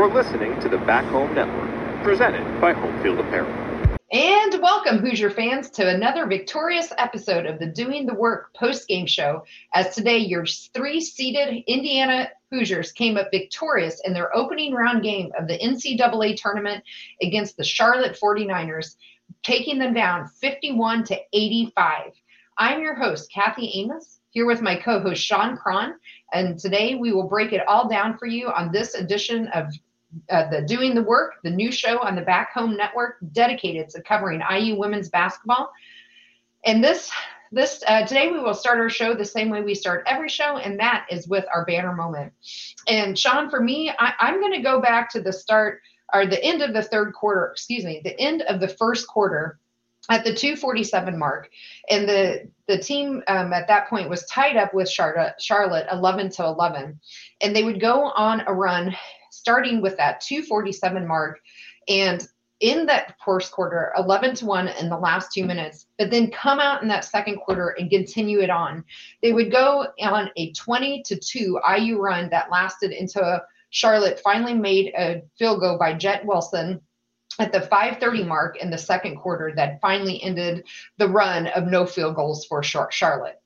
You're listening to the Back Home Network, presented by Homefield Apparel. And welcome, Hoosier fans, to another victorious episode of the Doing the Work post game show. As today, your three seeded Indiana Hoosiers came up victorious in their opening round game of the NCAA tournament against the Charlotte 49ers, taking them down 51 to 85. I'm your host, Kathy Amos, here with my co host, Sean Cron. And today we will break it all down for you on this edition of uh, the Doing the Work, the new show on the Back Home Network dedicated to covering IU women's basketball. And this this uh, today we will start our show the same way we start every show, and that is with our banner moment. And Sean, for me, I, I'm going to go back to the start or the end of the third quarter. Excuse me, the end of the first quarter at the 247 mark and the the team um, at that point was tied up with charlotte charlotte 11 to 11 and they would go on a run starting with that 247 mark and in that first quarter 11 to 1 in the last two minutes but then come out in that second quarter and continue it on they would go on a 20 to 2 iu run that lasted into charlotte finally made a field goal by Jett-Wilson at the 5:30 mark in the second quarter that finally ended the run of no field goals for Charlotte.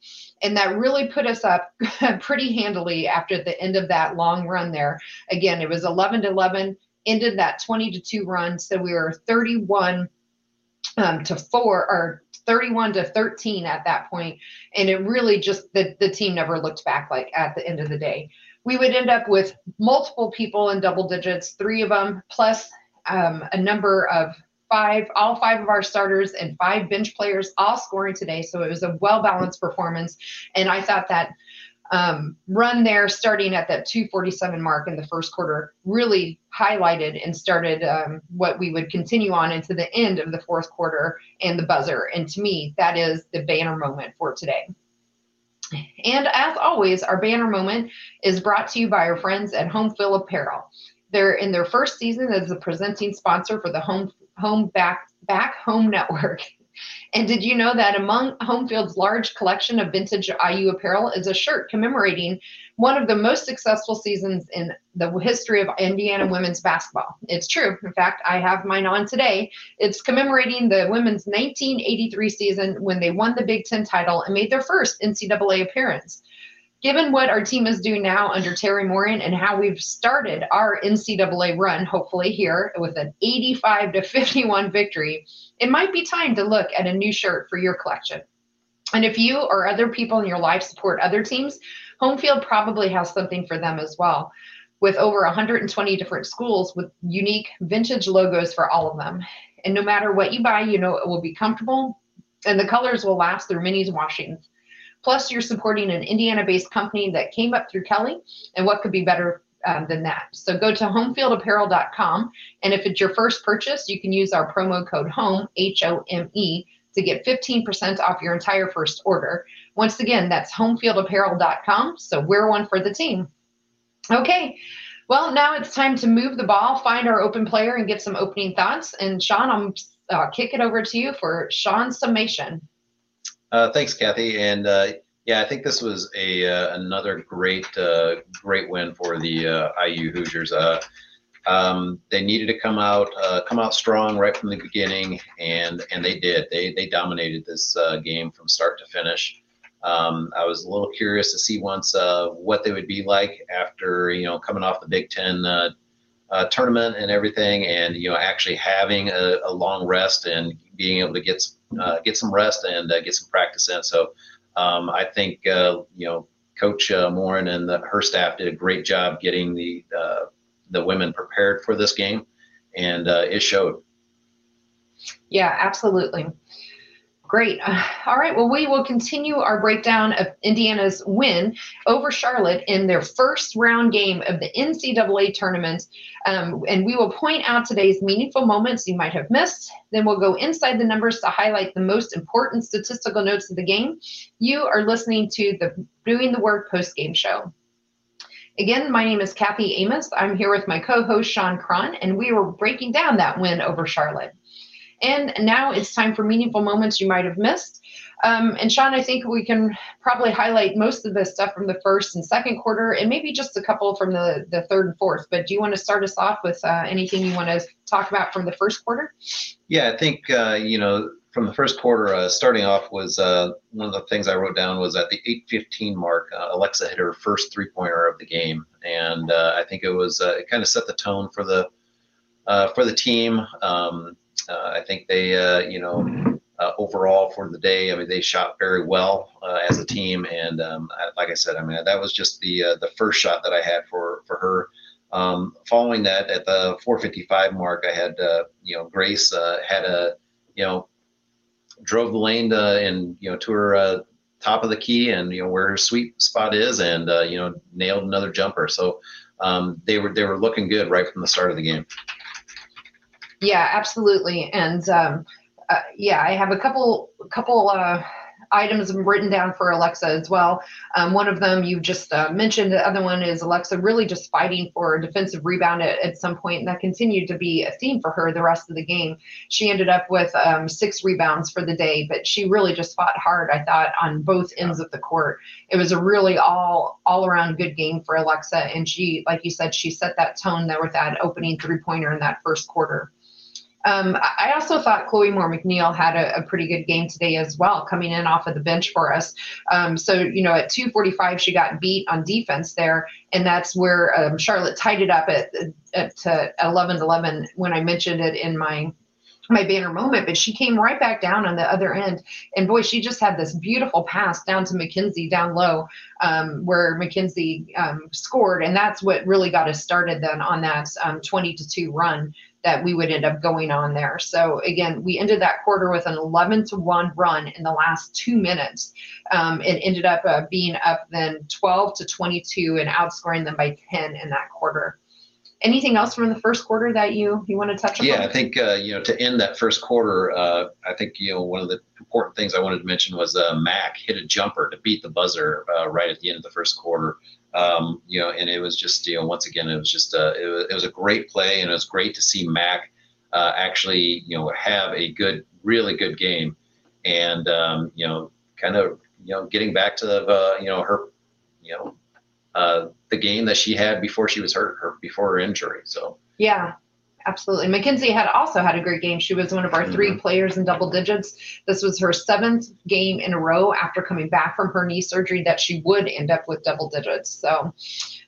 And that really put us up pretty handily after the end of that long run there. Again, it was 11 to 11, ended that 20 to 2 run. So we were 31 um, to 4 or 31 to 13 at that point. And it really just, the, the team never looked back like at the end of the day. We would end up with multiple people in double digits, three of them, plus um, a number of five, all five of our starters and five bench players all scoring today. So it was a well balanced performance. And I thought that um, run there starting at that 247 mark in the first quarter really highlighted and started um, what we would continue on into the end of the fourth quarter and the buzzer. And to me, that is the banner moment for today. And as always, our banner moment is brought to you by our friends at Homefield Apparel. They're in their first season as a presenting sponsor for the Home Home Back Back Home Network. And did you know that among Homefield's large collection of vintage IU apparel is a shirt commemorating one of the most successful seasons in the history of Indiana women's basketball? It's true. In fact, I have mine on today. It's commemorating the women's 1983 season when they won the Big Ten title and made their first NCAA appearance given what our team is doing now under Teri Moren and how we've started our NCAA run, hopefully here with an 85 to 51 victory, it might be time to look at a new shirt for your collection. And if you or other people in your life support other teams, Homefield probably has something for them as well. With over 120 different schools with unique vintage logos for all of them. And no matter what you buy, you know it will be comfortable and the colors will last through many washings. Plus, you're supporting an Indiana based company that came up through Kelley, and what could be better um, than that? So go to homefieldapparel.com, and if it's your first purchase, you can use our promo code HOME, H O M E, to get 15% off your entire first order. Once again, that's homefieldapparel.com. So we're one for the team. Okay. Well, now it's time to move the ball, find our open player, and get some opening thoughts. And Sean, I'm uh, kick it over to you for Sean's summation. Uh, thanks, Kathy. And uh, yeah, I think this was a uh, another great uh, great win for the uh, IU Hoosiers. Uh, um, they needed to come out come out strong right from the beginning, and and they did. They they dominated this game from start to finish. Um, I was a little curious to see once what they would be like after you know coming off the Big Ten uh, tournament and everything, and you know actually having a, a long rest and being able to get uh, get some rest and uh, get some practice in. So um, I think uh, you know Coach uh, Moren and the, her staff did a great job getting the uh, the women prepared for this game, and it showed. Yeah, absolutely. Great. All right. Well, we will continue our breakdown of Indiana's win over Charlotte in their first round game of the NCAA tournament. Um, and we will point out today's meaningful moments you might have missed. Then we'll go inside the numbers to highlight the most important statistical notes of the game. You are listening to the Doing the Work post game show. Again, my name is Kathy Amos. I'm here with my co host, Sean Cron, and we were breaking down that win over Charlotte. And now it's time for meaningful moments you might have missed. Um, and Sean, I think we can probably highlight most of the stuff from the first and second quarter, and maybe just a couple from the, the third and fourth. But do you want to start us off with uh, anything you want to talk about from the first quarter? Yeah, I think uh, you know from the first quarter, uh, starting off was uh, one of the things I wrote down was at the 8:15 mark, uh, Aleksa hit her first three-pointer of the game, and uh, I think it was it kind of set the tone for the for the team. Um, I think they you know overall for the day, I mean they shot very well as a team, and um, I, like I said, I mean that was just the the first shot that I had for for her. Um, following that, at the 4:55 mark, I had you know Grace had a you know drove the lane to, and you know to her uh, top of the key and you know where her sweet spot is, and uh, you know nailed another jumper. So um, they were they were looking good right from the start of the game. Yeah, absolutely, and um, uh, yeah, I have a couple couple uh, items written down for Aleksa as well. Um, one of them you just uh, mentioned. The other one is Aleksa really just fighting for a defensive rebound at, at, some point, and that continued to be a theme for her the rest of the game. She ended up with um, six rebounds for the day, but she really just fought hard. I thought on both ends of the court. It was a really all all around good game for Alexa, and she, like you said, she set that tone there with that opening three pointer in that first quarter. Um, I also thought Chloe Moore McNeil had a, a, pretty good game today as well, coming in off of the bench for us. Um, so, you know, at 245, she got beat on defense there, and that's where um, Charlotte tied it up at, at 11 11 when I mentioned it in my my banner moment, but she came right back down on the other end. And boy, she just had this beautiful pass down to Mackenzie down low, um, where Mackenzie um, scored. And that's what really got us started then on that um, 20 to 2 run that we would end up going on there. So again, we ended that quarter with an 11 to 1 run in the last two minutes. Um, it ended up uh, being up then 12 to 22 and outscoring them by 10 in that quarter. Anything else from the first quarter that you you want to touch on? Yeah, I think uh, you know to end that first quarter, uh, I think you know one of the important things I wanted to mention was uh, Mac hit a jumper to beat the buzzer uh, right at the end of the first quarter. Um, you know, and it was just, you know, once again, it was just a, it was, it was a great play, and it was great to see Mac uh, actually, you know, have a good, really good game, and um, you know, kind of, you know, getting back to the, uh, you know, her, you know, uh, the game that she had before she was hurt, her before her injury. So yeah, Absolutely. Mackenzie had also had a great game. She was one of our 3 mm-hmm. players in double digits. This was her seventh game in a row after coming back from her knee surgery that she would end up with double digits. So,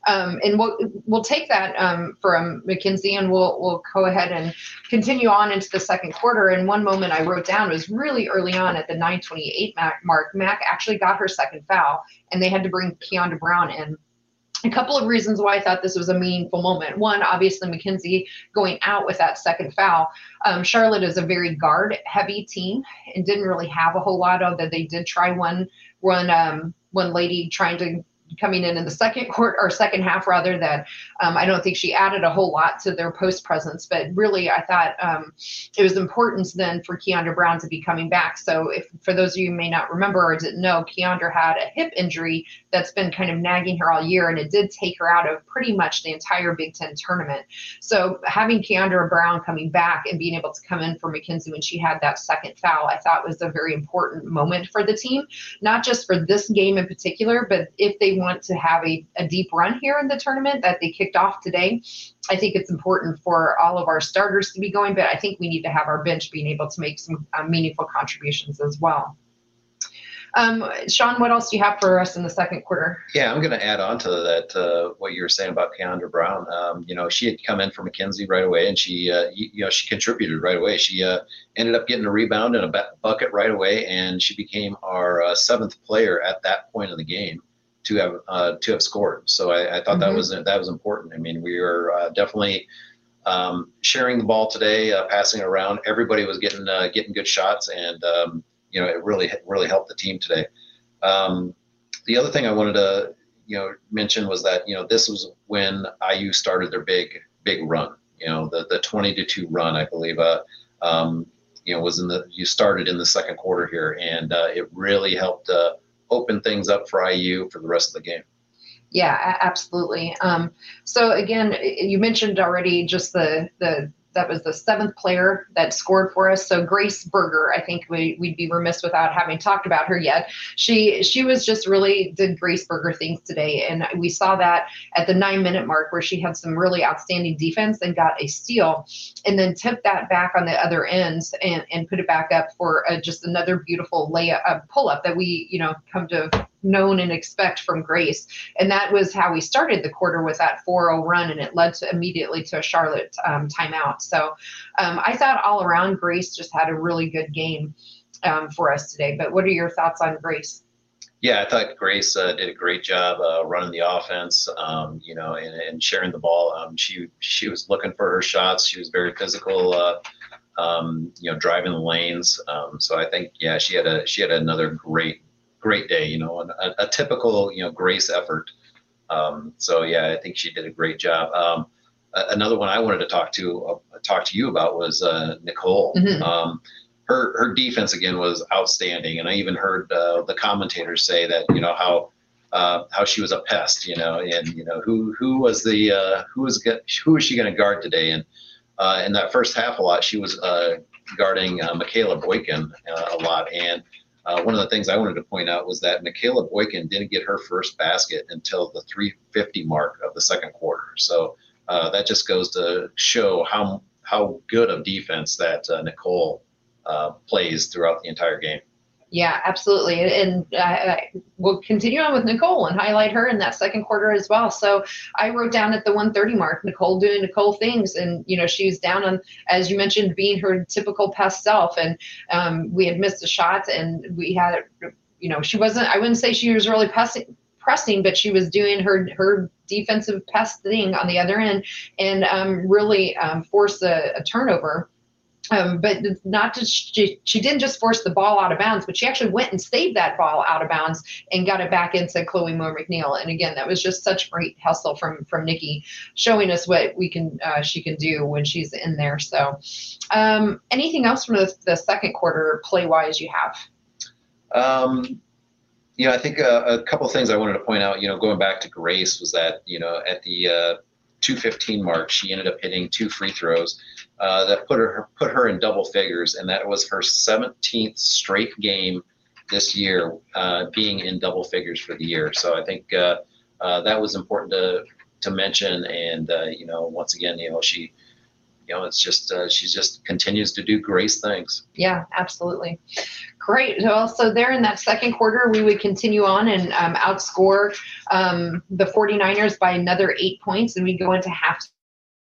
um, and we'll we'll take that um, from Mackenzie and we'll we'll go ahead and continue on into the second quarter. And one moment I wrote down was really early on at the 9:28 mark. Mac actually got her second foul, and they had to bring Kiandra Browne in a couple of reasons why I thought this was a meaningful moment. One, obviously, Mackenzie going out with that second foul. Um, Charlotte is a very guard heavy team and didn't really have a whole lot of that. They did try one one um, one lady trying to coming in in the second court or second half rather that um, I don't think she added a whole lot to their post presence, but really I thought um, it was important then for Kiandra Browne to be coming back. So if for those of you may not remember or didn't know, Kiandra had a hip injury that's been kind of nagging her all year, and it did take her out of pretty much the entire Big Ten tournament. So having Kiandra Browne coming back and being able to come in for Mackenzie when she had that second foul, I thought was a very important moment for the team, not just for this game in particular, but if they want to have a, a deep run here in the tournament that they kicked off today, I think it's important for all of our starters to be going, but I think we need to have our bench being able to make some uh, meaningful contributions as well. Um, Sean, what else do you have for us in the second quarter? Yeah, I'm going to add on to that uh, what you were saying about Kiandra Browne. Um, you know, she had come in for Mackenzie right away, and she, uh, you, know, she contributed right away. She uh, ended up getting a rebound and a bucket right away, and she became our uh, seventh player at that point of the game to have uh, to have scored. So I, I thought mm-hmm. that was that was important. I mean, we were uh, definitely um, sharing the ball today, uh, passing around. Everybody was getting uh, getting good shots, and um, you know it really really helped the team today. Um, the other thing I wanted to you know mention was that you know this was when IU started their big big run. You know the the 20 to two run, I believe. Uh, um, you know was in the you started in the second quarter here, and uh, it really helped open things up for IU for the rest of the game. Yeah, absolutely. Um, so again, you mentioned already just the the that was the seventh player that scored for us. So Grace Berger, I think we, we'd be remiss without having talked about her yet. She she was just really did Grace Berger things today, and we saw that at the nine minute mark where she had some really outstanding defense and got a steal, and then tipped that back on the other ends and and put it back up for uh, just another beautiful layup uh, pull up that we you know come to known and expect from Grace. And that was how we started the quarter with that 4-0 run, and it led to immediately to a Charlotte um, timeout. So um, I thought all around Grace just had a really good game um, for us today. But what are your thoughts on Grace? Yeah, I thought Grace uh, did a great job uh, running the offense, um, you know, and, and, sharing the ball. Um, she she was looking for her shots. She was very physical, uh, um, you know, driving the lanes. Um, so I think, yeah, she had a she had another great great day. You know, a, a typical you know Grace effort. Um, so yeah, I think she did a great job. Um, another one I wanted to talk to uh, talk to you about was uh, Nicole. Mm-hmm. Um, her her defense again was outstanding, and I even heard uh, the commentators say that you know how uh, how she was a pest, you know, and you know who who was the uh, who was who was she going to guard today? And uh, in that first half, a lot she was uh, guarding uh, Michaela Boykin uh, a lot, and uh, one of the things I wanted to point out was that Michaela Boykin didn't get her first basket until the 350 mark of the second quarter. So uh, that just goes to show how how good of defense that uh, Nicole uh, plays throughout the entire game. Yeah, absolutely. And uh, we'll continue on with Nicole and highlight her in that second quarter as well. So I wrote down at the 130 mark, Nicole doing Nicole things. And, you know, she's down on, as you mentioned, being her typical pest self. And um, we had missed a shot and we had, you know, she wasn't, I wouldn't say she was really pressing, pressing but she was doing her, her defensive pest thing on the other end and um, really um, forced a, a turnover um, but not just she, she didn't just force the ball out of bounds, but she actually went and saved that ball out of bounds and got it back into Chloe Moore McNeil. And again, that was just such great hustle from from Nikki, showing us what we can uh, she can do when she's in there. So, um, anything else from the, the second quarter play wise you have? Um, you know, I think a, a couple things I wanted to point out. You know, going back to Grace was that you know at the uh, 215 mark, she ended up hitting two free throws uh, that put her put her in double figures, and that was her 17th straight game this year uh, being in double figures for the year. So I think uh, uh that was important to to mention. And uh, you know, once again, you know, she, you know, it's just uh, she just continues to do great things. Yeah, absolutely. Great. Well, so there in that second quarter, we would continue on and um, outscore um, the 49ers by another eight points, and we go into half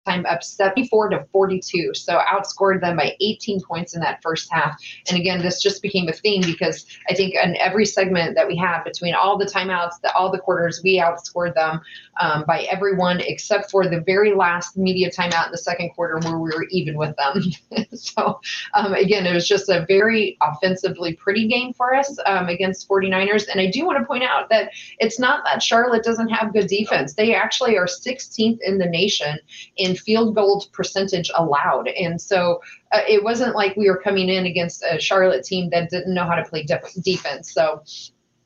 time up 74 to 42. So outscored them by 18 points in that first half. And again, this just became a theme because I think in every segment that we had between all the timeouts, the, all the quarters, we outscored them um, by everyone except for the very last media timeout in the second quarter where we were even with them. so um, again, it was just a very offensively pretty game for us um, against 49ers. And I do want to point out that it's not that Charlotte doesn't have good defense. They actually are 16th in the nation in field goal percentage allowed. And so uh, it wasn't like we were coming in against a Charlotte team that didn't know how to play def- defense. So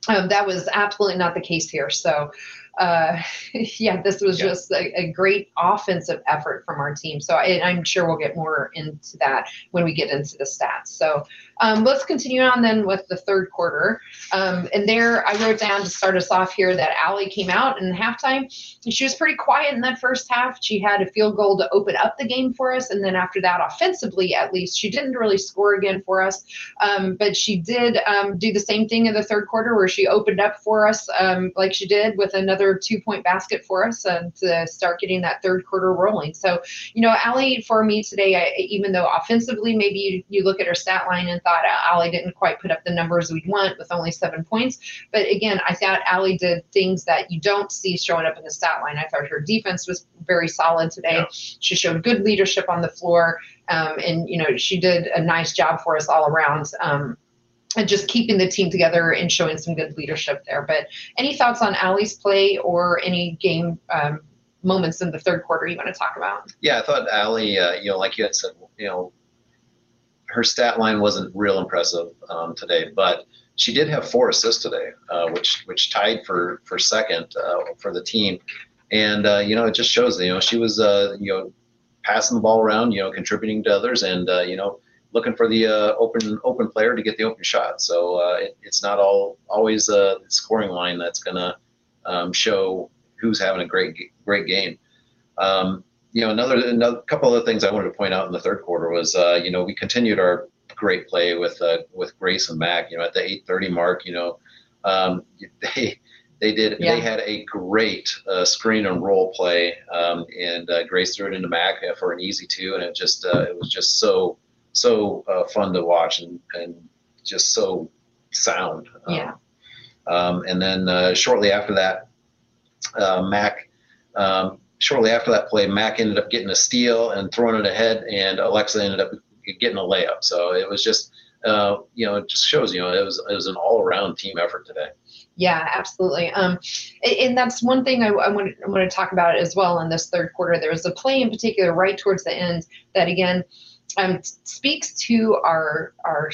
um, that was absolutely not the case here. So uh, yeah, this was yeah. just a, a, great offensive effort from our team. So I, am sure we'll get more into that when we get into the stats. So um, let's continue on then with the third quarter. Um, and there I wrote down to start us off here that Ali came out in halftime. She was pretty quiet in that first half. She had a field goal to open up the game for us. And then after that, offensively, at least, she didn't really score again for us. Um, but she did um, do the same thing in the third quarter where she opened up for us um, like she did with another two point basket for us and to start getting that third quarter rolling. So, you know, Ali, for me today, I, even though offensively, maybe you, you look at her stat line and thought Ali didn't quite put up the numbers we'd want with only seven points. But again, I thought Ali did things that you don't see showing up in the stat line. I thought her defense was very solid today. Yeah. She showed good leadership on the floor. Um, and, you know, she did a nice job for us all around. Um, and just keeping the team together and showing some good leadership there. But any thoughts on Ali's play or any game um, moments in the third quarter you want to talk about? Yeah, I thought Ali, uh, you know, like you had said, you know, her stat line wasn't real impressive um, today, but she did have four assists today, uh, which which tied for for second uh, for the team. And uh, you know, it just shows that you know she was uh, you know passing the ball around, you know, contributing to others, and uh, you know, looking for the uh, open open player to get the open shot. So it, it's not all always a scoring line that's gonna um, show who's having a great great game. Um, you know, another another couple of things I wanted to point out in the third quarter was, uh, you know, we continued our great play with uh, with Grace and Mac. You know, at the 8:30 mark, you know, um, they they did Yeah. they had a great uh, screen and roll play, um, and uh, Grace threw it into Mac for an easy two, and it just uh, it was just so so uh, fun to watch and and just so sound. Um, Yeah. Um, and then uh, shortly after that, uh, Mac. Shortly after that play, Mac ended up getting a steal and throwing it ahead, and Aleksa ended up getting a layup. So it was just, uh, you know, it just shows, you know, it was it was an all around team effort today. Yeah, absolutely. Um, and that's one thing I, I want I want to talk about as well in this third quarter. There was a play in particular right towards the end that again um, speaks to our our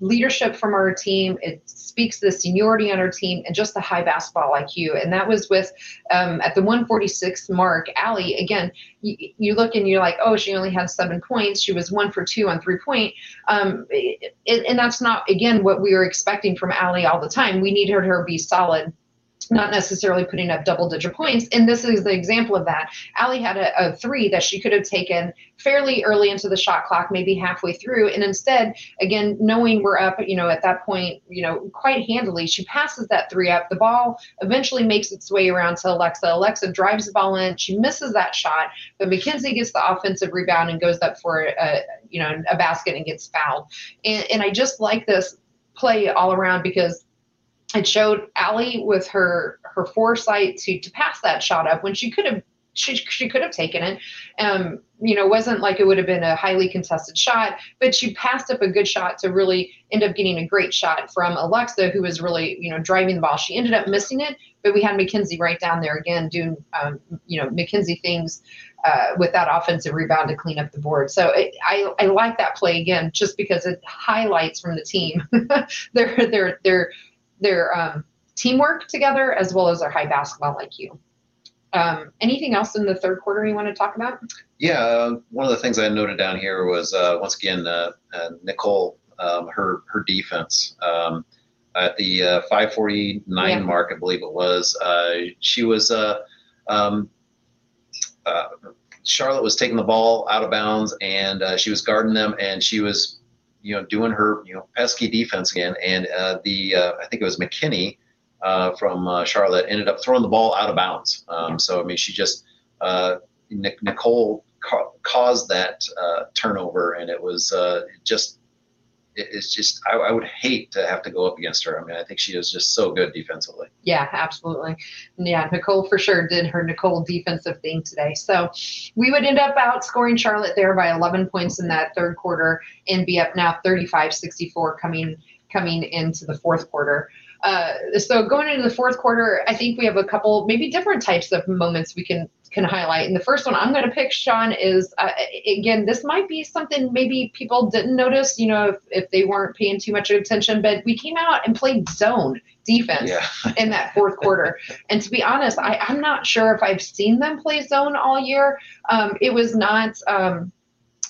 leadership from our team. It speaks to the seniority on our team and just the high basketball IQ. And that was with um, at the 146 mark, Ali. Again, you, you look and you're like, oh, she only had seven points. She was one for two on three point. Um, it- and that's not again what we were expecting from Ali all the time. We needed her to be solid not necessarily putting up double digit points. And this is the example of that. Ali had a, a three that she could have taken fairly early into the shot clock, maybe halfway through. And instead, again, knowing we're up, you know, at that point, you know, quite handily, she passes that three up. The ball eventually makes its way around to Aleksa. Aleksa drives the ball in. She misses that shot, but Mackenzie gets the offensive rebound and goes up for a, you know, a basket and gets fouled. And, and I just like this play all around because it showed Ali with her her foresight to to pass that shot up when she could have she, she could have taken it. Um, you know, wasn't like it would have been a highly contested shot, but she passed up a good shot to really end up getting a great shot from Aleksa, who was really, you know, driving the ball. She ended up missing it, but we had Mackenzie right down there again doing, um, you know, Mackenzie things uh, with that offensive rebound to clean up the board. So it, I, I like that play again, just because it highlights from the team their their their their um, teamwork together as well as their high basketball IQ. Um, anything else in the third quarter you want to talk about? Yeah, uh, one of the things I noted down here was uh, once again uh, uh, Nicole, um, her her defense um, at the uh, 549 Yeah. mark, I believe it was. Uh, she was uh, um, uh, Charlotte was taking the ball out of bounds, and uh, she was guarding them, and she was you know doing her you know pesky defense again, and uh, the uh, I think it was McKinney. Uh, from uh, Charlotte ended up throwing the ball out of bounds. Um, So I mean, she just uh, Nic- Nicole ca- caused that uh, turnover, and it was just it's just I, I would hate to have to go up against her. I mean, I think she is just so good defensively. Yeah, absolutely. Yeah, Nicole for sure did her Nicole defensive thing today. So we would end up outscoring Charlotte there by 11 points in that third quarter and be up now 35-64 coming coming into the fourth quarter. Uh, so going into the fourth quarter, I think we have a couple maybe different types of moments we can can highlight. And the first one I'm going to pick, Sean, is uh, again this might be something maybe people didn't notice, you know, if, if they weren't paying too much attention. But we came out and played zone defense Yeah, in that fourth quarter. And to be honest, I, I'm not sure if I've seen them play zone all year. Um, it was not, um,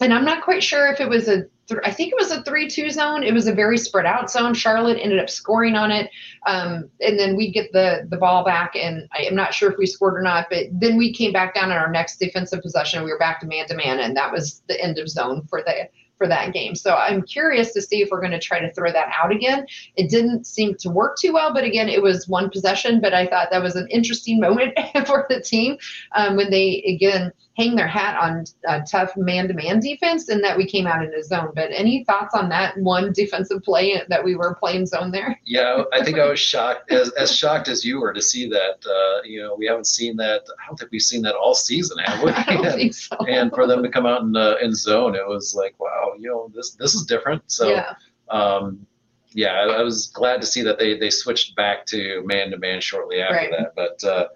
and I'm not quite sure if it was a. I think it was a three-two zone. It was a very spread out zone. Charlotte ended up scoring on it, um, and then we get the the ball back. And I am not sure if we scored or not. But then we came back down in our next defensive possession. We were back to man to man, and that was the end of zone for the for that game. So I'm curious to see if we're going to try to throw that out again. It didn't seem to work too well, but again, it was one possession. But I thought that was an interesting moment for the team um, when they again hang their hat on uh, tough man-to-man defense, and that we came out in a zone. But any thoughts on that one defensive play that we were playing zone there? yeah. I think I was shocked, as, as shocked as you were, to see that. Uh, you know, we haven't seen that. I don't think we've seen that all season, have we? I don't think so. and for them to come out in uh, in zone, it was like, wow, you know, this this is different. So. yeah, um, yeah, I, I was glad to see that they, they switched back to man to man shortly after Right. that. But uh,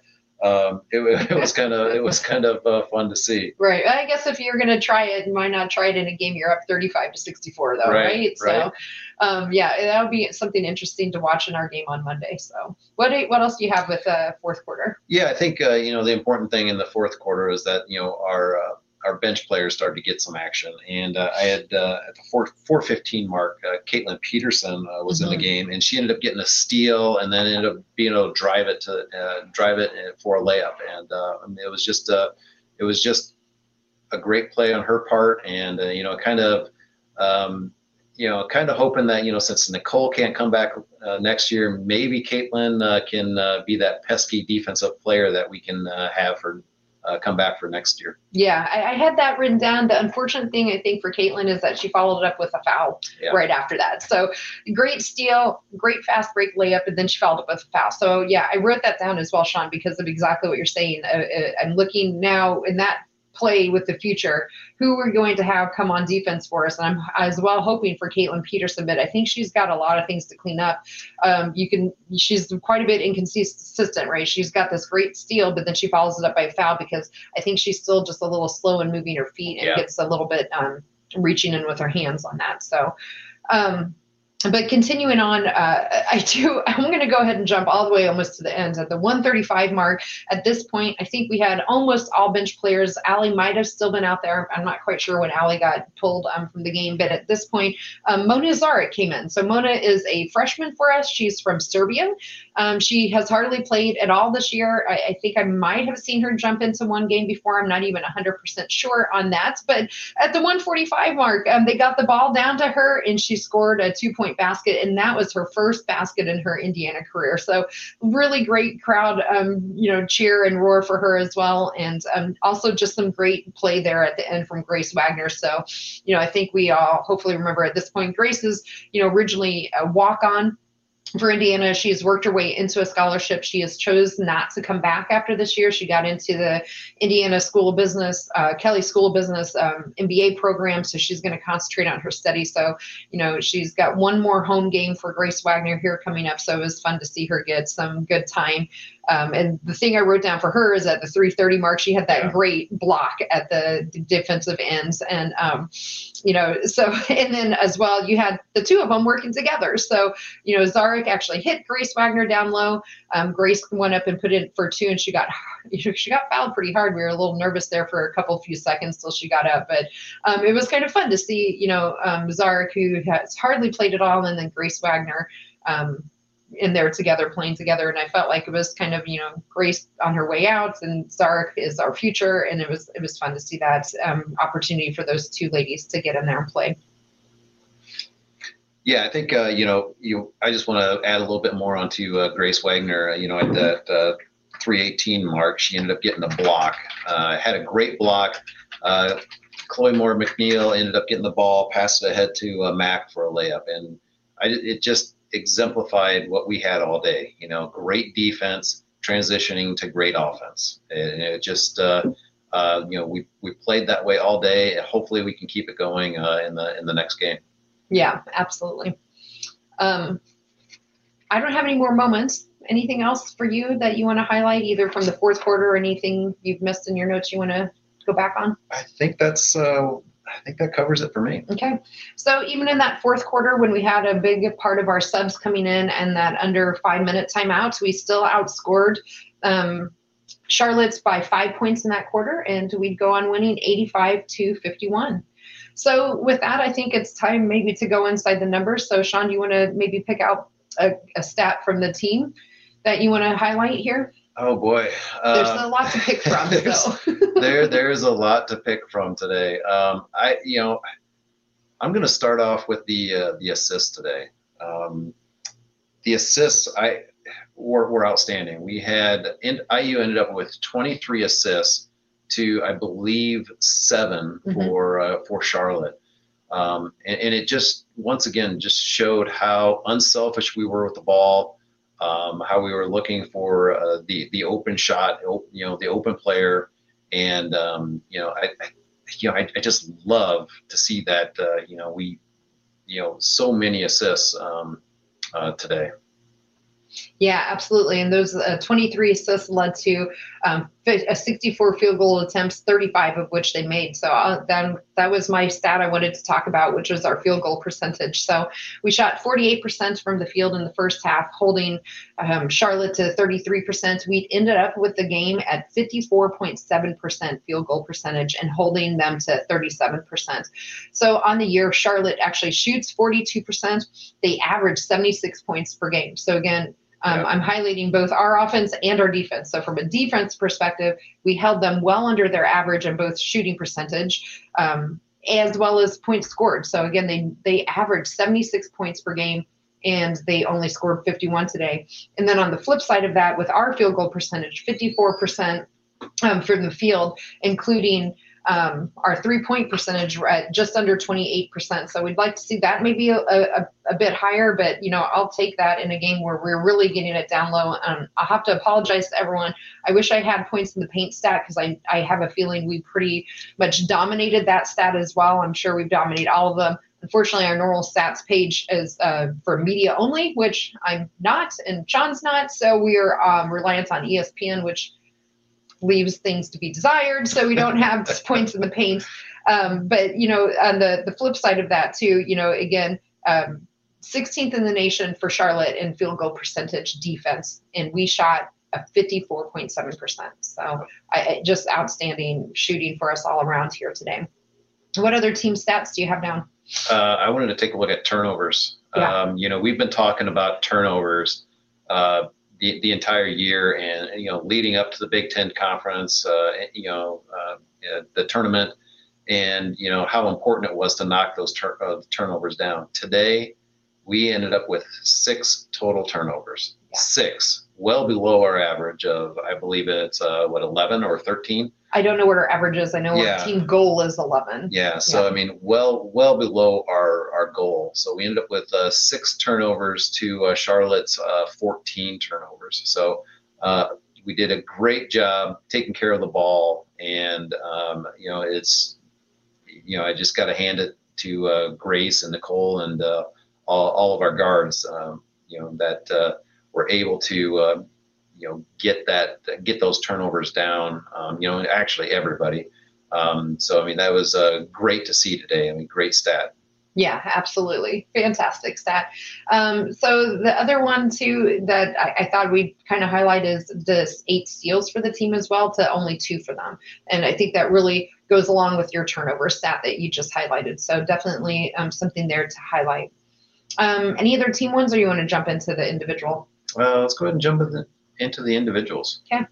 um, it, it was kind of it was kind of uh, fun to see. right. I guess if you're going to try it, why not try it in a game you're up 35 to 64, though, Right, right? right. Um, yeah, that would be something interesting to watch in our game on Monday. So, what what else do you have with uh, fourth quarter? Yeah, I think uh, you know the important thing in the fourth quarter is that you know our uh, our bench players started to get some action. And uh, I had uh, at the 4 415 mark, uh, Kaitlin Peterson uh, was Mhm. in the game, and she ended up getting a steal, and then ended up being able to drive it to uh, drive it for a layup. And uh, I mean, it was just uh, it was just a great play on her part, and uh, you know, kind of. Um, you know, kind of hoping that you know, since Nicole can't come back uh, next year, maybe Kaitlin uh, can uh, be that pesky defensive player that we can uh, have for uh, come back for next year. Yeah, I, I had that written down. The unfortunate thing I think for Kaitlin is that she followed it up with a foul Yeah. right after that. So great steal, great fast break layup, and then she followed up with a foul. So yeah, I wrote that down as well, Sean, because of exactly what you're saying. Uh, uh, I'm looking now in that play with the future, who we're going to have come on defense for us, and I'm as well hoping for Kaitlin Peterson, but I think she's got a lot of things to clean up. Um, you can, she's quite a bit inconsistent, right? She's got this great steal, but then she follows it up by a foul because I think she's still just a little slow in moving her feet and Yeah. gets a little bit um, reaching in with her hands on that. So, um, but continuing on, uh, I do. I'm going to go ahead and jump all the way almost to the end at the 135 mark. At this point, I think we had almost all bench players. Ali might have still been out there. I'm not quite sure when Ali got pulled um, from the game, but at this point, um, Mona Zaric came in. So Mona is a freshman for us. She's from Serbia. Um, she has hardly played at all this year. I, I think I might have seen her jump into one game before. I'm not even 100% sure on that. But at the 145 mark, um, they got the ball down to her and she scored a two point basket. And that was her first basket in her Indiana career. So, really great crowd, um, you know, cheer and roar for her as well. And um, also just some great play there at the end from Grace Waggoner. So, you know, I think we all hopefully remember at this point, Grace is, you know, originally a walk on for Indiana. She's worked her way into a scholarship. She has chose not to come back after this year. She got into the Indiana School of Business, uh, Kelley School of Business um, MBA program. So she's going to concentrate on her study. So, you know, she's got one more home game for Grace Waggoner here coming up. So it was fun to see her get some good time. Um, and the thing I wrote down for her is at the 330 mark, she had that Yeah. great block at the defensive ends. And, um, you know, so, and then as well, you had the two of them working together. So, you know, Zaric actually hit Grace Waggoner down low. Um, Grace went up and put it for two, and she got she got fouled pretty hard. We were a little nervous there for a couple few seconds till she got up, but um, it was kind of fun to see. You know, um, Zaric who has hardly played at all, and then Grace Waggoner. Um, in there together, playing together, and I felt like it was kind of you know Grace on her way out, and Zaric is our future, and it was it was fun to see that um, opportunity for those two ladies to get in there and play. Yeah, I think uh, you know you. I just want to add a little bit more onto uh, Grace Waggoner. Uh, You know, at that uh, 318 mark, she ended up getting the block. Uh, had a great block. Uh, Chloe Moore McNeil ended up getting the ball, passed it ahead to Mac for a layup, and I, it just exemplified what we had all day. You know, great defense transitioning to great offense, and it just. Uh, uh, you know, we, we played that way all day, and hopefully we can keep it going uh, in the in the next game. Yeah, absolutely. Um, I don't have any more moments. Anything else for you that you want to highlight, either from the fourth quarter or anything you've missed in your notes you want to go back on? I think that's uh, I think that covers it for me. Okay. So even in that fourth quarter, when we had a big part of our subs coming in and that under five minute timeouts, we still outscored um, Charlotte's by five points in that quarter, and we'd go on winning 85 to 51. So with that, I think it's time maybe to go inside the numbers. So Sean, do you want to maybe pick out a, a stat from the team that you want to highlight here? Oh boy, There's Uh, a lot to pick from. So there there's a lot to pick from today. Um, I you know I'm going to start off with the uh, the assists today. Um, the assists I were, were outstanding. We had in, IU ended up with 23 assists to I believe 7 Mhm. for uh, for Charlotte. Um, and, and it just once again just showed how unselfish we were with the ball, um, how we were looking for uh, the the open shot, you know, the open player, and um, you know, I, I you know I, I just love to see that uh, you know we you know so many assists um, uh, today. Yeah, absolutely. And those uh, 23 assists led to um, a 64 field goal attempts, 35 of which they made. So uh, that, that was my stat I wanted to talk about, which was our field goal percentage. So we shot 48% from the field in the first half, holding um, Charlotte to 33%. We ended up with the game at 54.7% field goal percentage and holding them to 37%. So on the year, Charlotte actually shoots 42%. They average 76 points per game. So again, um, I'm highlighting both our offense and our defense. So, from a defense perspective, we held them well under their average in both shooting percentage um, as well as points scored. So, again, they, they averaged 76 points per game and they only scored 51 today. And then on the flip side of that, with our field goal percentage, 54% um, from the field, including um, our three point percentage at just under 28%. So we'd like to see that maybe a, a, a, bit higher, but you know, I'll take that in a game where we're really getting it down low. Um, I'll have to apologize to everyone. I wish I had points in the paint stat because I, I have a feeling we pretty much dominated that stat as well. I'm sure we've dominated all of them. Unfortunately, our normal stats page is uh, for media only, which I'm not, and Sean's not. So we are um, reliant on ESPN, which leaves things to be desired. So we don't have points in the paint. Um, but you know, on the the flip side of that too, you know, again, um, 16th in the nation for Charlotte in field goal percentage defense, and we shot a 54.7%. So I, just outstanding shooting for us all around here today. What other team stats do you have down? Uh, I wanted to take a look at turnovers. Yeah. Um, you know, we've been talking about turnovers. Uh, the, the entire year and you know leading up to the Big Ten conference, uh, you know uh, the tournament, and you know how important it was to knock those tur- uh, turnovers down. Today, we ended up with six total turnovers. Six, well below our average of I believe it's uh, what 11 or 13. I don't know what our average is. I know yeah. our team goal is 11. Yeah. So, yeah. I mean, well, well below our, our goal. So we ended up with uh, six turnovers to uh, Charlotte's uh, 14 turnovers. So uh, we did a great job taking care of the ball. And, um, you know, it's, you know, I just got to hand it to uh, Grace and Nicole and uh, all, all of our guards, um, you know, that were able to you know get that get those turnovers down. Um, you know, actually everybody. Um, so I mean that was uh, great to see today. I mean, great stat. Yeah, absolutely. Fantastic stat. Um, so the other one too that I, I thought we'd kind of highlight is this eight steals for the team as well to only two for them. And I think that really goes along with your turnover stat that you just highlighted. So definitely um, something there to highlight. Um, any other team ones or you want to jump into the individual? Well, let's go ahead and jump into into the individuals. Okay.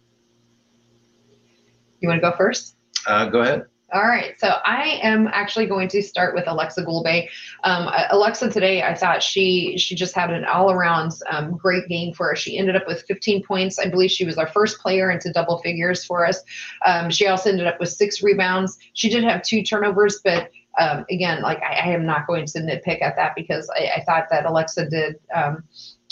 You want to go first? Uh, go ahead. All right, so I am actually going to start with Aleksa Gulbe. Um, Aleksa today, I thought she she just had an all around um, great game for us. She ended up with 15 points. I believe she was our first player into double figures for us. Um, she also ended up with six rebounds. She did have two turnovers, but um, again, like I, I, am not going to nitpick at that because I, I thought that Aleksa did um,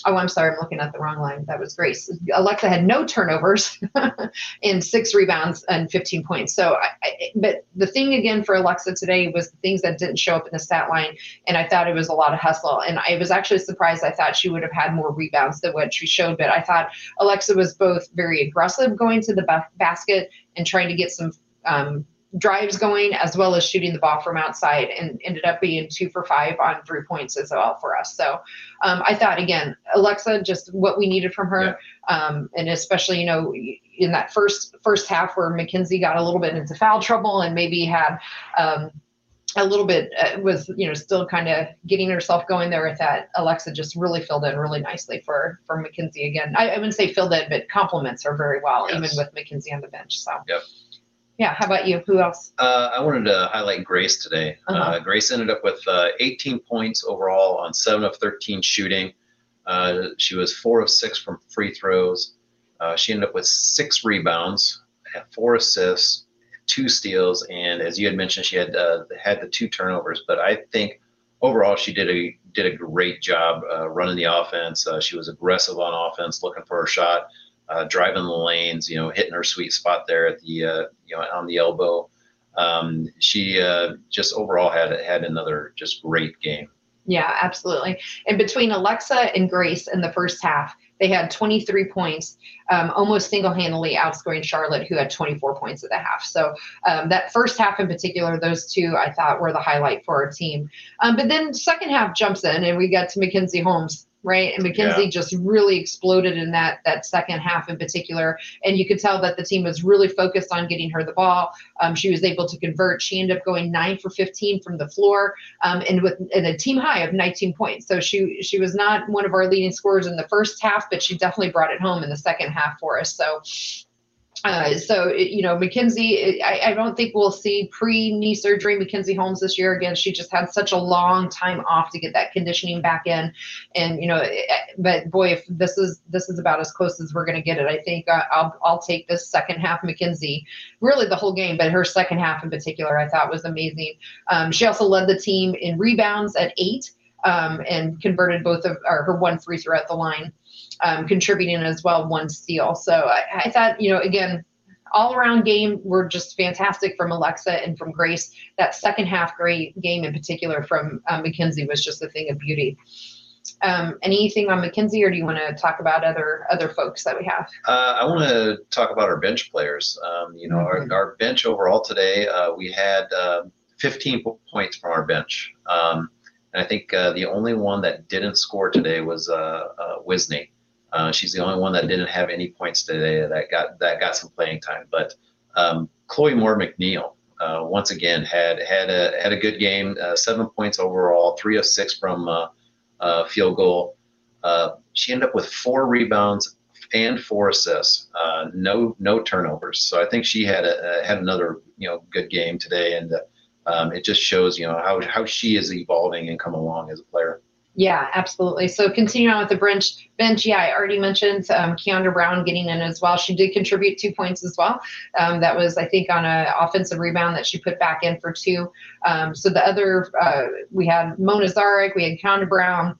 Oh, I'm sorry, I'm looking at the wrong line. That was Grace. Aleksa had no turnovers and six rebounds and 15 points. So, I, I, but the thing again for Aleksa today was the things that didn't show up in the stat line, and I thought it was a lot of hustle. And I was actually surprised. I thought she would have had more rebounds than what she showed, but I thought Aleksa was both very aggressive going to the basket and trying to get some um, drives going as well as shooting the ball from outside and ended up being two for five on three points as well for us. So um, I thought again, Aleksa, just what we needed from her. Yeah. Um, and especially, you know, in that first first half where Mackenzie got a little bit into foul trouble and maybe had um, a little bit uh, was you know still kind of getting herself going there with that aleksa just really filled in really nicely for for mackenzie again i, I wouldn't say filled in but compliments her very well yes. even with mackenzie on the bench so yep yeah. How about you? Who else? Uh, I wanted to highlight Grace today. Uh-huh. Uh, Grace ended up with uh, 18 points overall on 7 of 13 shooting. Uh, she was 4 of 6 from free throws. Uh, she ended up with six rebounds, had four assists, two steals, and as you had mentioned, she had uh, had the two turnovers. But I think overall she did a did a great job running the offense. she was aggressive on offense, looking for a shot uh, driving the lanes, you know, hitting her sweet spot there at the, uh, you know, on the elbow. Um, she uh, just overall had had another just great game. Yeah, absolutely. And between Aleksa and Grace in the first half, they had 23 points, um, almost single-handedly outscoring Charlotte, who had 24 points at the half. So um, that first half in particular, those two I thought were the highlight for our team. Um, but then second half jumps in, and we got to Mackenzie Holmes right? And Mackenzie yeah. just really exploded in that that second half in particular, and you could tell that the team was really focused on getting her the ball. Um, she was able to convert. She ended up going nine for 15 from the floor, um, and with and a team high of 19 points. So she she was not one of our leading scorers in the first half, but she definitely brought it home in the second half for us. So uh, so you know, Mackenzie, I, I, don't think we'll see pre-knee surgery Mackenzie Holmes this year again. She just had such a long time off to get that conditioning back in, and you know, eh, eh, but boy, if this is this is about as close as we're going to get it, I think uh, I'll I'll take this second half Mackenzie, really the whole game, but her second half in particular, I thought was amazing. Um, she also led the team in rebounds at eight um, and converted both of or her one free throw at the line, um, contributing as well one steal. So I, I thought, you know, again, all around game were just fantastic from Aleksa and from Grace. That second half great game in particular from um, Mackenzie was just a thing of beauty. Um, anything on Mackenzie, or do you want to talk about other other folks that we have? Uh, I want to talk about our bench players. Um, you know, mm-hmm. our, our, bench overall today, uh, we had uh, 15 points from our bench. Um, and I think uh, the only one that didn't score today was uh, uh, Wisne. Uh, she's the only one that didn't have any points today that got that got some playing time. But um, Chloe Moore McNeil uh, once again had had a had a good game. Uh, seven points overall, three of six from uh, uh, field goal. She ended up with four rebounds and four assists. no no turnovers. So I think she had a, had another you know good game today and um, it just shows you know how, how she is evolving and come along as a player. Yeah, absolutely. So continuing on with the bench, bench, yeah, I already mentioned um, Kiandra Browne getting in as well. She did contribute two points as well. Um, that was, I think, on an offensive rebound that she put back in for two. Um, so the other, uh, we had Mona Zaric, we had Kiandra Browne,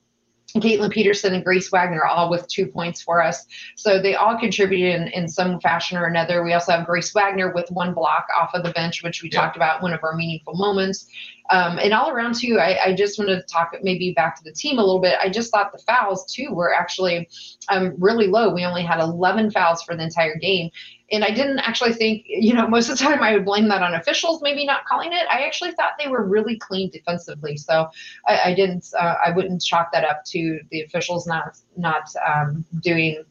Kaitlin Peterson and Grace Waggoner all with two points for us. So they all contributed in, in some fashion or another. We also have Grace Waggoner with one block off of the bench, which we yeah. talked about, one of our meaningful moments. Um, and all around too, I, I, just wanted to talk maybe back to the team a little bit. I just thought the fouls too were actually um, really low. We only had 11 fouls for the entire game. And I didn't actually think, you know, most of the time I would blame that on officials maybe not calling it. I actually thought they were really clean defensively. So I, I didn't, uh, I wouldn't chalk that up to the officials not, not um, doing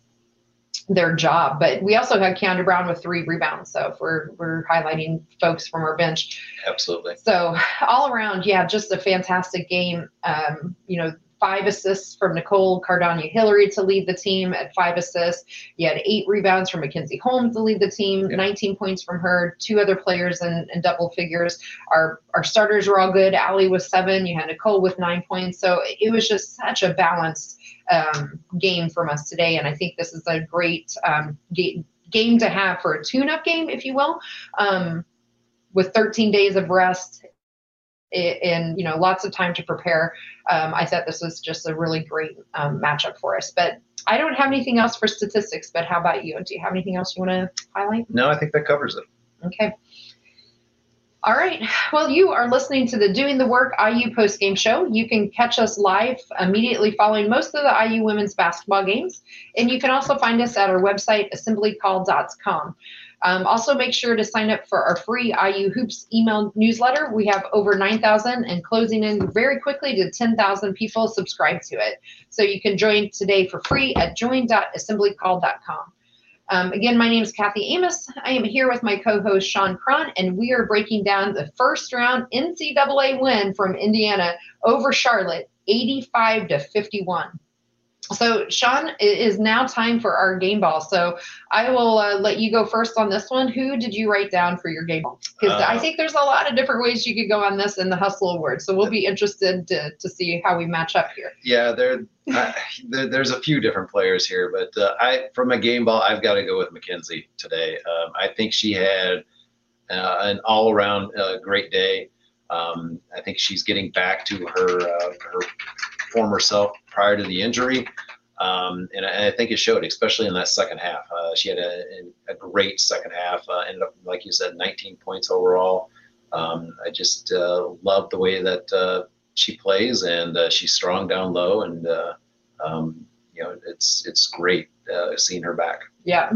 their job. But we also had Kiandra Browne with three rebounds. So if we're we're highlighting folks from our bench. Absolutely. So all around, yeah, just a fantastic game. Um, you know, five assists from Nicole Cardaño-Hillary to lead the team at five assists. You had eight rebounds from Mackenzie Holmes to lead the team, 19 points from her, two other players in, in, double figures. Our our starters were all good. Ali was seven. You had Nicole with nine points. So it was just such a balanced um, game from us today. And I think this is a great um, ga- game to have for a tune up game, if you will, um, with 13 days of rest and you know lots of time to prepare um, i thought this was just a really great um, matchup for us but i don't have anything else for statistics but how about you And do you have anything else you want to highlight no i think that covers it okay all right. Well, you are listening to the Doing the Work IU post game show. You can catch us live immediately following most of the IU women's basketball games. And you can also find us at our website, assemblycall.com. Um, also, make sure to sign up for our free IU Hoops email newsletter. We have over 9,000 and closing in very quickly to 10,000 people subscribe to it. So you can join today for free at join.assemblycall.com. Um, again, my name is Kathy Amos. I am here with my co-host Sean Cron, and we are breaking down the first round NCAA win from Indiana over Charlotte, 85 to 51. So, Sean, it is now time for our game ball. So, I will uh, let you go first on this one. Who did you write down for your game ball? Because uh, I think there's a lot of different ways you could go on this in the Hustle Award. So, we'll be interested to, to see how we match up here. Yeah, there, there there's a few different players here, but uh, I, from a game ball, I've got to go with Mackenzie today. Um, I think she had uh, an all around uh, great day. Um, I think she's getting back to her uh, her former self prior to the injury. Um, and I, I, think it showed, especially in that second half. Uh, she had a, a, great second half. Uh, ended up, like you said, 19 points overall. Um, I just uh, love the way that uh, she plays, and uh, she's strong down low. And uh, um, you know, it's it's great seeing her back. Yeah.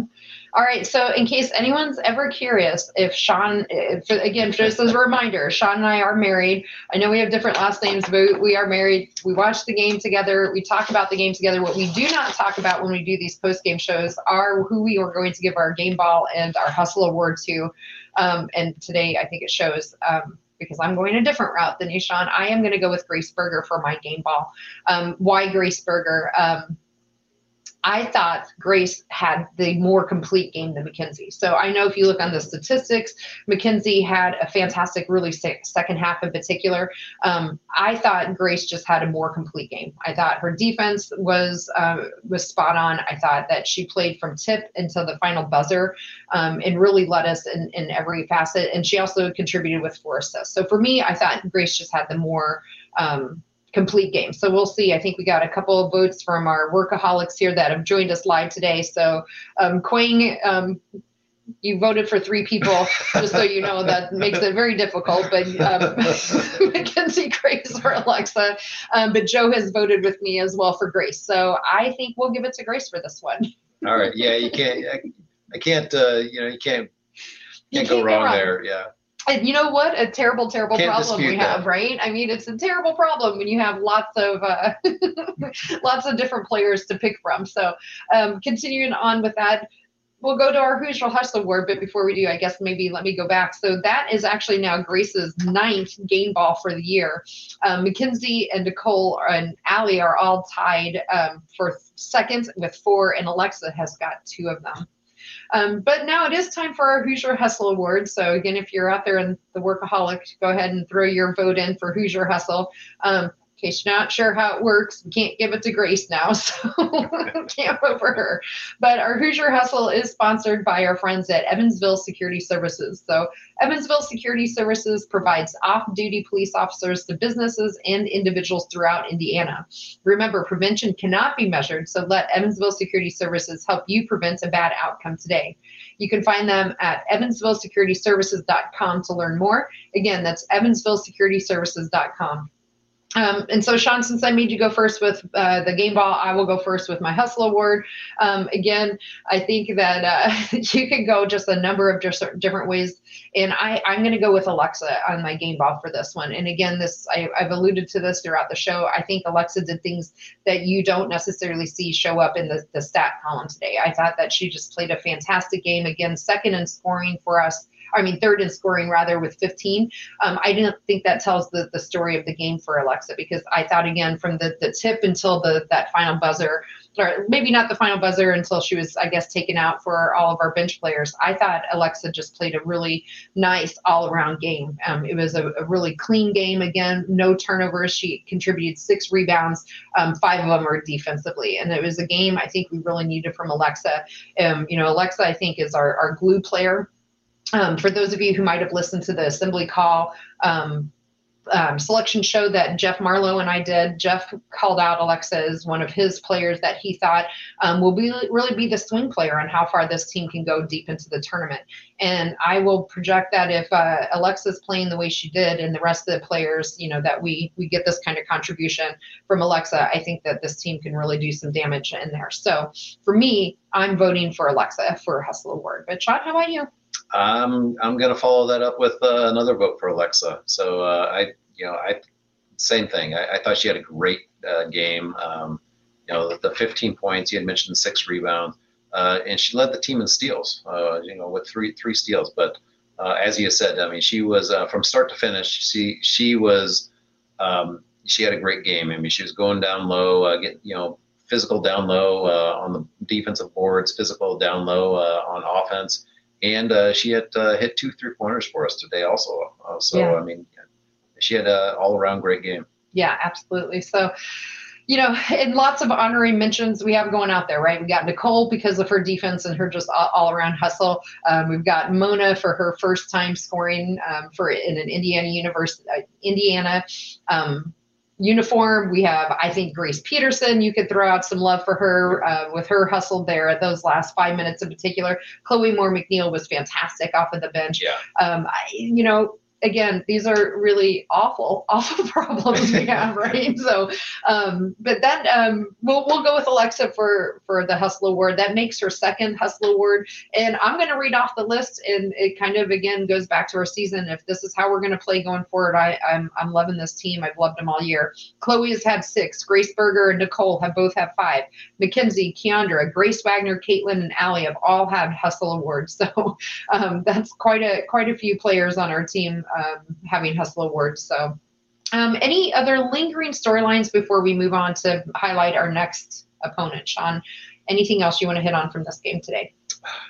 All right. So, in case anyone's ever curious, if Sean, if, again, just as a reminder, Sean and I are married. I know we have different last names, but we are married. We watch the game together. We talk about the game together. What we do not talk about when we do these post game shows are who we are going to give our game ball and our hustle award to. Um, and today, I think it shows. Um, because I'm going a different route than you, Sean. I am going to go with Grace Berger for my game ball. Um, why Grace Berger? Um, I thought Grace had the more complete game than Mackenzie. So I know if you look on the statistics, Mackenzie had a fantastic, really second half in particular. Um, I thought Grace just had a more complete game. I thought her defense was uh, was spot on. I thought that she played from tip until the final buzzer um, and really led us in, in every facet. And she also contributed with four assists. So for me, I thought Grace just had the more um, complete game. So we'll see. I think we got a couple of votes from our workaholics here that have joined us live today. So um, Quang, um, you voted for three people, just so you know that makes it very difficult. But um, Mackenzie, Grace, or Aleksa. Um, but Joe has voted with me as well for Grace. So I think we'll give it to Grace for this one. All right. Yeah, you can't. I, I can't. Uh, you know, you can't. Can't, can't go wrong, wrong there. Yeah you know what? A terrible, terrible Can't problem we have, that. right? I mean, it's a terrible problem when you have lots of uh, lots of different players to pick from. So, um, continuing on with that, we'll go to our Who's Hoosier Hustle Award. But before we do, I guess maybe let me go back. So that is actually now Grace's ninth game ball for the year. Um, Mackenzie and Nicole and Ali are all tied um, for second with four, and Aleksa has got two of them. Um, but now it is time for our Hoosier Hustle Award. So again, if you're out there in the workaholic, go ahead and throw your vote in for Hoosier Hustle. Um, case you're not sure how it works, we can't give it to Grace now, so can't vote for her. But our Hoosier Hustle is sponsored by our friends at Evansville Security Services. So Evansville Security Services provides off-duty police officers to businesses and individuals throughout Indiana. Remember, prevention cannot be measured, so let Evansville Security Services help you prevent a bad outcome today. You can find them at evansvillesecurityservices.com to learn more. Again, that's evansvillesecurityservices.com. Um, and so, Sean, since I made you go first with uh, the game ball, I will go first with my Hustle Award. Um, again, I think that uh, you can go just a number of just different ways, and I, I'm going to go with Aleksa on my game ball for this one. And again, this I, I've alluded to this throughout the show. I think Aleksa did things that you don't necessarily see show up in the, the stat column today. I thought that she just played a fantastic game. Again, second in scoring for us I mean, third in scoring rather with 15. Um, I didn't think that tells the, the story of the game for Aleksa because I thought again from the, the tip until the that final buzzer, or maybe not the final buzzer until she was, I guess, taken out for all of our bench players. I thought Aleksa just played a really nice all around game. Um, it was a, a, really clean game again, no turnovers. She contributed six rebounds, um, five of them were defensively, and it was a game I think we really needed from Aleksa. Um, you know, Aleksa I think is our, our glue player um, for those of you who might have listened to the assembly call um, um, selection show that Jeff Marlowe and I did, Jeff called out Aleksa as one of his players that he thought um, will be really be the swing player on how far this team can go deep into the tournament. And I will project that if uh, Aleksa's playing the way she did, and the rest of the players, you know, that we we get this kind of contribution from Aleksa, I think that this team can really do some damage in there. So for me, I'm voting for Aleksa for Hustle Award. But Sean, how about you? I'm I'm gonna follow that up with uh, another vote for Aleksa. So uh, I you know I same thing. I, I thought she had a great uh, game. Um, you know the, the 15 points. You had mentioned six rebounds, uh, and she led the team in steals. Uh, you know with three three steals. But uh, as you said, I mean she was from start to finish. She she was um, she had a great game. I mean she was going down low, get you know physical down low on the defensive boards, physical down low on offense and uh, she had uh, hit two three pointers for us today also. Uh, so yeah. I mean, she had an all around great game. Yeah, absolutely. So. You know, and lots of honorary mentions we have going out there, right? We got Nicole because of her defense and her just all around hustle. Um, we've got Mona for her first time scoring um, for in an Indiana University, uh, Indiana um, uniform. We have, I think, Grace Peterson. You could throw out some love for her uh, with her hustle there at those last five minutes in particular. Chloe Moore McNeil was fantastic off of the bench. Yeah. Um, I, you know, again, these are really awful, awful problems we have, right? So, um, but that um, we'll we'll go with Aleksa for for the Hustle Award. That makes her second Hustle Award, and I'm going to read off the list, and it kind of again goes back to our season. If this is how we're going to play going forward, I I'm I'm loving this team. I've loved them all year. Chloe has had six. Grace Berger and Nicole have both had five. Mackenzie, Kiandra, Grace Waggoner, Kaitlin, and Ali have all had Hustle Awards. So um, that's quite a quite a few players on our team um, having Hustle Awards. So, um, any other lingering storylines before we move on to highlight our next opponent, Sean? Anything else you want to hit on from this game today?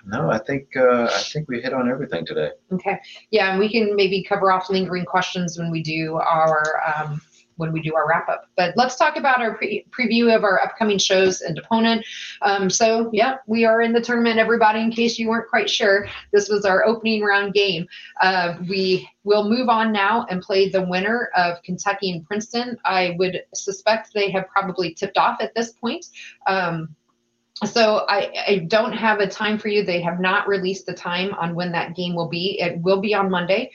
No, I think uh, I think we hit on everything today. Okay, yeah, and we can maybe cover off lingering questions when we do our um, when we do our wrap up. But let's talk about our pre- preview of our upcoming shows and opponent. Um, so, yeah, we are in the tournament, everybody, in case you weren't quite sure. This was our opening round game. Uh, we will move on now and play the winner of Kentucky and Princeton. I would suspect they have probably tipped off at this point. Um, so I, I, don't have a time for you. They have not released the time on when that game will be. It will be on Monday.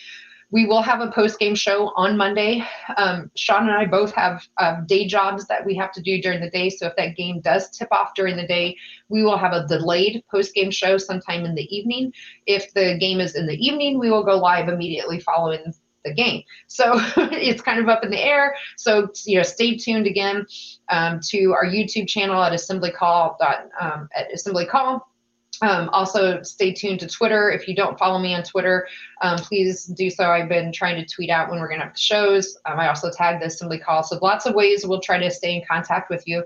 We will have a post game show on Monday. Um, Sean and I both have um, day jobs that we have to do during the day. So if that game does tip off during the day, we will have a delayed post game show sometime in the evening. If the game is in the evening, we will go live immediately following the game. So it's kind of up in the air. So you know, stay tuned again um, to our YouTube channel at Assembly Call um, at Assembly Call um, also, stay tuned to Twitter. If you don't follow me on Twitter, um, please do so. I've been trying to tweet out when we're going to have the shows. Um, I also tag the assembly call. So, lots of ways we'll try to stay in contact with you.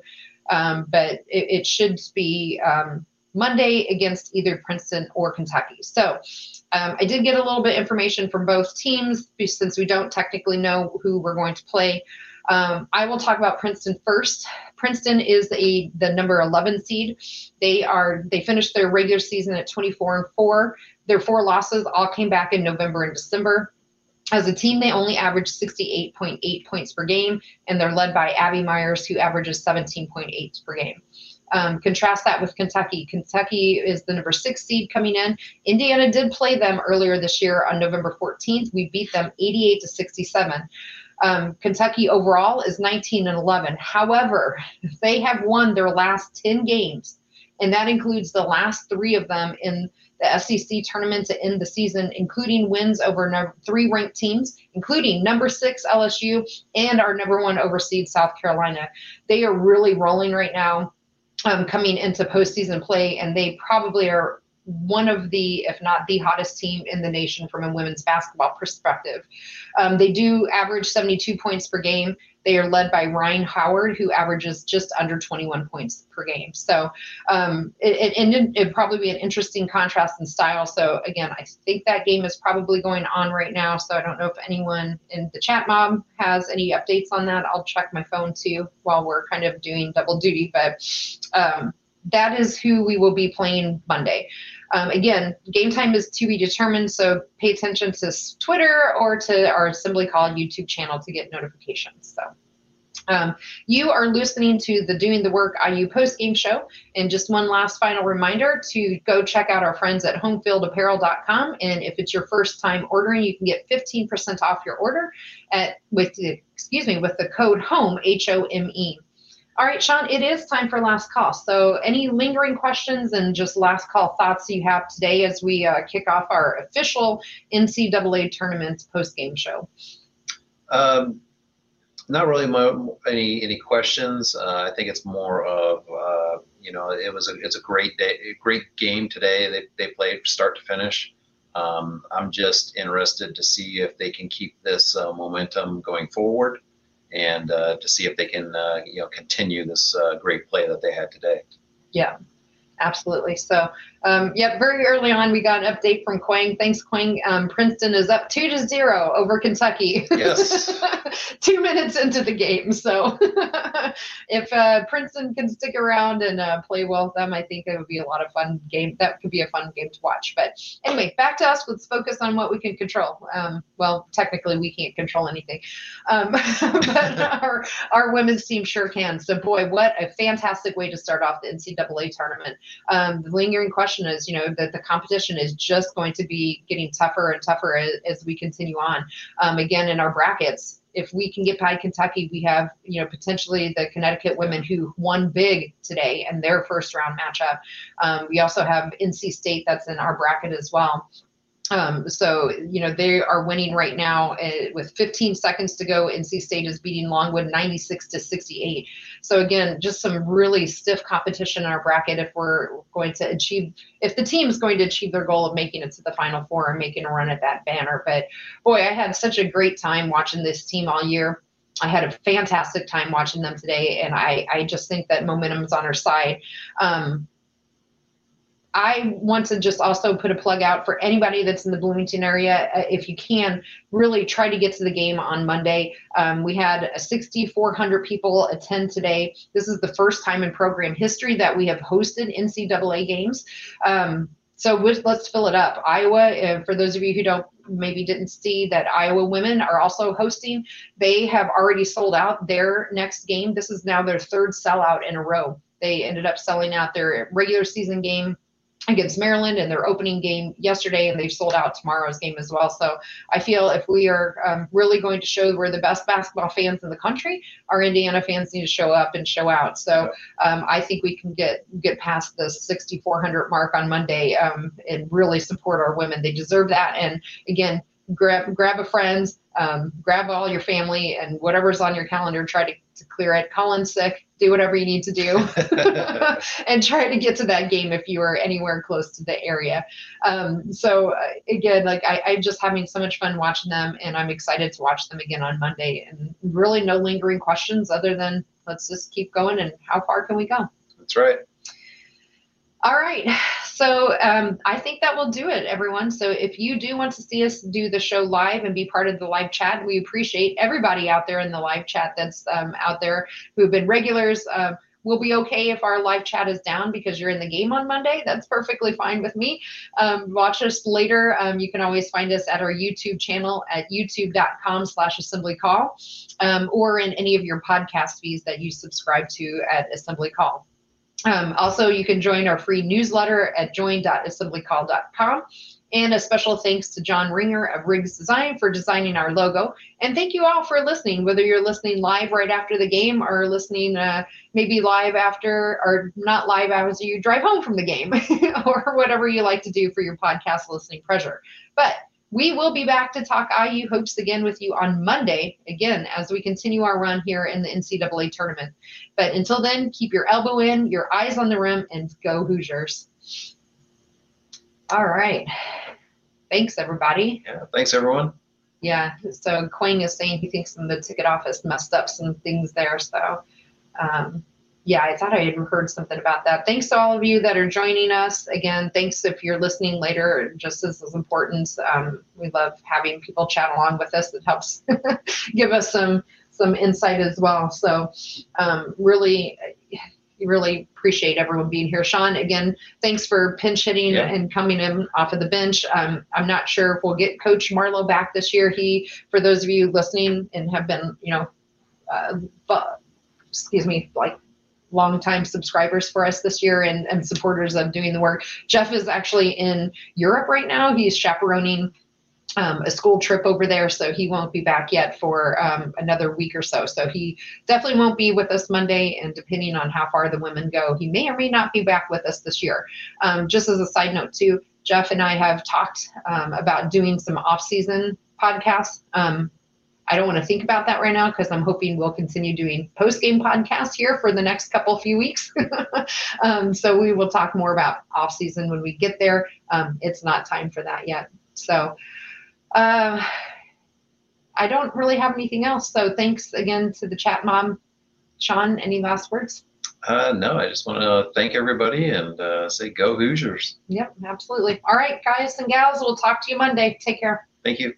Um, but it, it, should be um, Monday against either Princeton or Kentucky. So, um, I did get a little bit information from both teams since we don't technically know who we're going to play. Um, I will talk about Princeton first. Princeton is the the number 11 seed. They are they finished their regular season at 24 and four. Their four losses all came back in November and December. As a team, they only average 68.8 points per game, and they're led by Abby Meyers, who averages 17.8 per game. Um, contrast that with Kentucky. Kentucky is the number six seed coming in. Indiana did play them earlier this year on November 14th. We beat them 88 to 67. Um, Kentucky overall is 19 and 11. However, they have won their last 10 games, and that includes the last three of them in the SEC tournament to end the season, including wins over number three ranked teams, including number six LSU and our number one overseed South Carolina. They are really rolling right now. Um, coming into postseason play, and they probably are one of the, if not the hottest team in the nation from a women's basketball perspective. Um, they do average 72 points per game. They are led by Rhyne Howard, who averages just under 21 points per game. So um, it, it, it'd probably be an interesting contrast in style. So again, I think that game is probably going on right now. So I don't know if anyone in the chat mob has any updates on that. I'll check my phone too while we're kind of doing double duty. But um, that is who we will be playing Monday. Um, again, game time is to be determined, so pay attention to Twitter or to our Assembly Call YouTube channel to get notifications. So. Um, you are listening to the Doing the Work IU post game show. And just one last final reminder to go check out our friends at homefieldapparel.com. And if it's your first time ordering, you can get 15% off your order at with the excuse me with the code HOME H O M E. All right, Sean, it is time for last call. So, any lingering questions and just last call thoughts you have today as we uh, kick off our official NCAA tournament post game show? Um, not really any any questions. Uh, I think it's more of uh, you know it was a it's a great day, great game today. They they played start to finish. Um, I'm just interested to see if they can keep this uh, momentum going forward and uh, to see if they can uh, you know continue this uh, great play that they had today. Yeah, absolutely. So, um, yeah, very early on, we got an update from Quang. Thanks, Quang. Um, Princeton is up two to zero over Kentucky. Yes. Two minutes into the game. So, if uh, Princeton can stick around and uh, play well with them, I think it would be a lot of fun game. That could be a fun game to watch. But anyway, back to us. Let's focus on what we can control. Um, well, technically, we can't control anything, um, but our our women's team sure can. So, boy, what a fantastic way to start off the NCAA tournament. Um, the lingering question is, you know, that the competition is just going to be getting tougher and tougher as, as we continue on. Um, again, in our brackets, if we can get by Kentucky, we have, you know, potentially the Connecticut women who won big today and their first round matchup. Um, we also have NC State that's in our bracket as well. Um, so, you know, they are winning right now uh, with 15 seconds to go. NC State is beating Longwood 96 to 68. So, again, just some really stiff competition in our bracket if we're going to achieve, if the team is going to achieve their goal of making it to the Final Four and making a run at that banner. But boy, I had such a great time watching this team all year. I had a fantastic time watching them today, and I, I just think that momentum is on our side. Um, I want to just also put a plug out for anybody that's in the Bloomington area. Uh, if you can, really try to get to the game on Monday. Um, we had 6,400 people attend today. This is the first time in program history that we have hosted NCAA games. Um, so let's fill it up. Iowa, uh, for those of you who don't maybe didn't see that Iowa women are also hosting, they have already sold out their next game. This is now their third sellout in a row. They ended up selling out their regular season game against Maryland in their opening game yesterday, and they've sold out tomorrow's game as well. So I feel if we are um, really going to show we're the best basketball fans in the country, our Indiana fans need to show up and show out. So um, I think we can get get past the 6,400 mark on Monday um, and really support our women. They deserve that. And again, grab grab a friend, um, grab all your family, and whatever's on your calendar, try to, to clear it. Call in sick, do whatever you need to do, and try to get to that game if you are anywhere close to the area. Um, so uh, again, like I, I'm just having so much fun watching them, and I'm excited to watch them again on Monday. And really, no lingering questions other than let's just keep going and how far can we go? That's right. All right. So um, I think that will do it, everyone. So if you do want to see us do the show live and be part of the live chat, we appreciate everybody out there in the live chat that's um, out there who have been regulars. Uh, we'll be okay if our live chat is down because you're in the game on Monday. That's perfectly fine with me. Um, watch us later. Um, you can always find us at our YouTube channel at youtube.com slash assembly call um, or in any of your podcast feeds that you subscribe to at assembly call. Um, also, you can join our free newsletter at join.assemblycall.com. And a special thanks to John Ringer of Riggs Design for designing our logo. And thank you all for listening, whether you're listening live right after the game or listening uh, maybe live after, or not live as you drive home from the game, or whatever you like to do for your podcast listening pleasure. But we will be back to talk IU hopes again with you on Monday, again, as we continue our run here in the NCAA tournament. But until then, keep your elbow in, your eyes on the rim, and go Hoosiers. All right. Thanks, everybody. Yeah, thanks, everyone. Yeah, so Quang is saying he thinks the ticket office messed up some things there. So, um, yeah, I thought I had heard something about that. Thanks to all of you that are joining us. Again, thanks if you're listening later, just as is important. Um, we love having people chat along with us. It helps give us some some insight as well. So, um, really, really appreciate everyone being here. Sean, again, thanks for pinch hitting yeah. and coming in off of the bench. Um, I'm not sure if we'll get Coach Marlowe back this year. He, for those of you listening and have been, you know, uh, excuse me, like longtime subscribers for us this year and, and supporters of doing the work. Jeff is actually in Europe right now. He's chaperoning um, a school trip over there, so he won't be back yet for um, another week or so. So he definitely won't be with us Monday, and depending on how far the women go, he may or may not be back with us this year. Um, just as a side note, too, Jeff and I have talked um, about doing some off-season podcasts. I don't want to think about that right now because I'm hoping we'll continue doing post game podcasts here for the next couple few weeks. um, so we will talk more about off season when we get there. Um, it's not time for that yet. So uh, I don't really have anything else. So thanks again to the chat mom. Sean, any last words? Uh, no, I just want to thank everybody and uh, say go Hoosiers. Yep, absolutely. All right, guys and gals, we'll talk to you Monday. Take care. Thank you.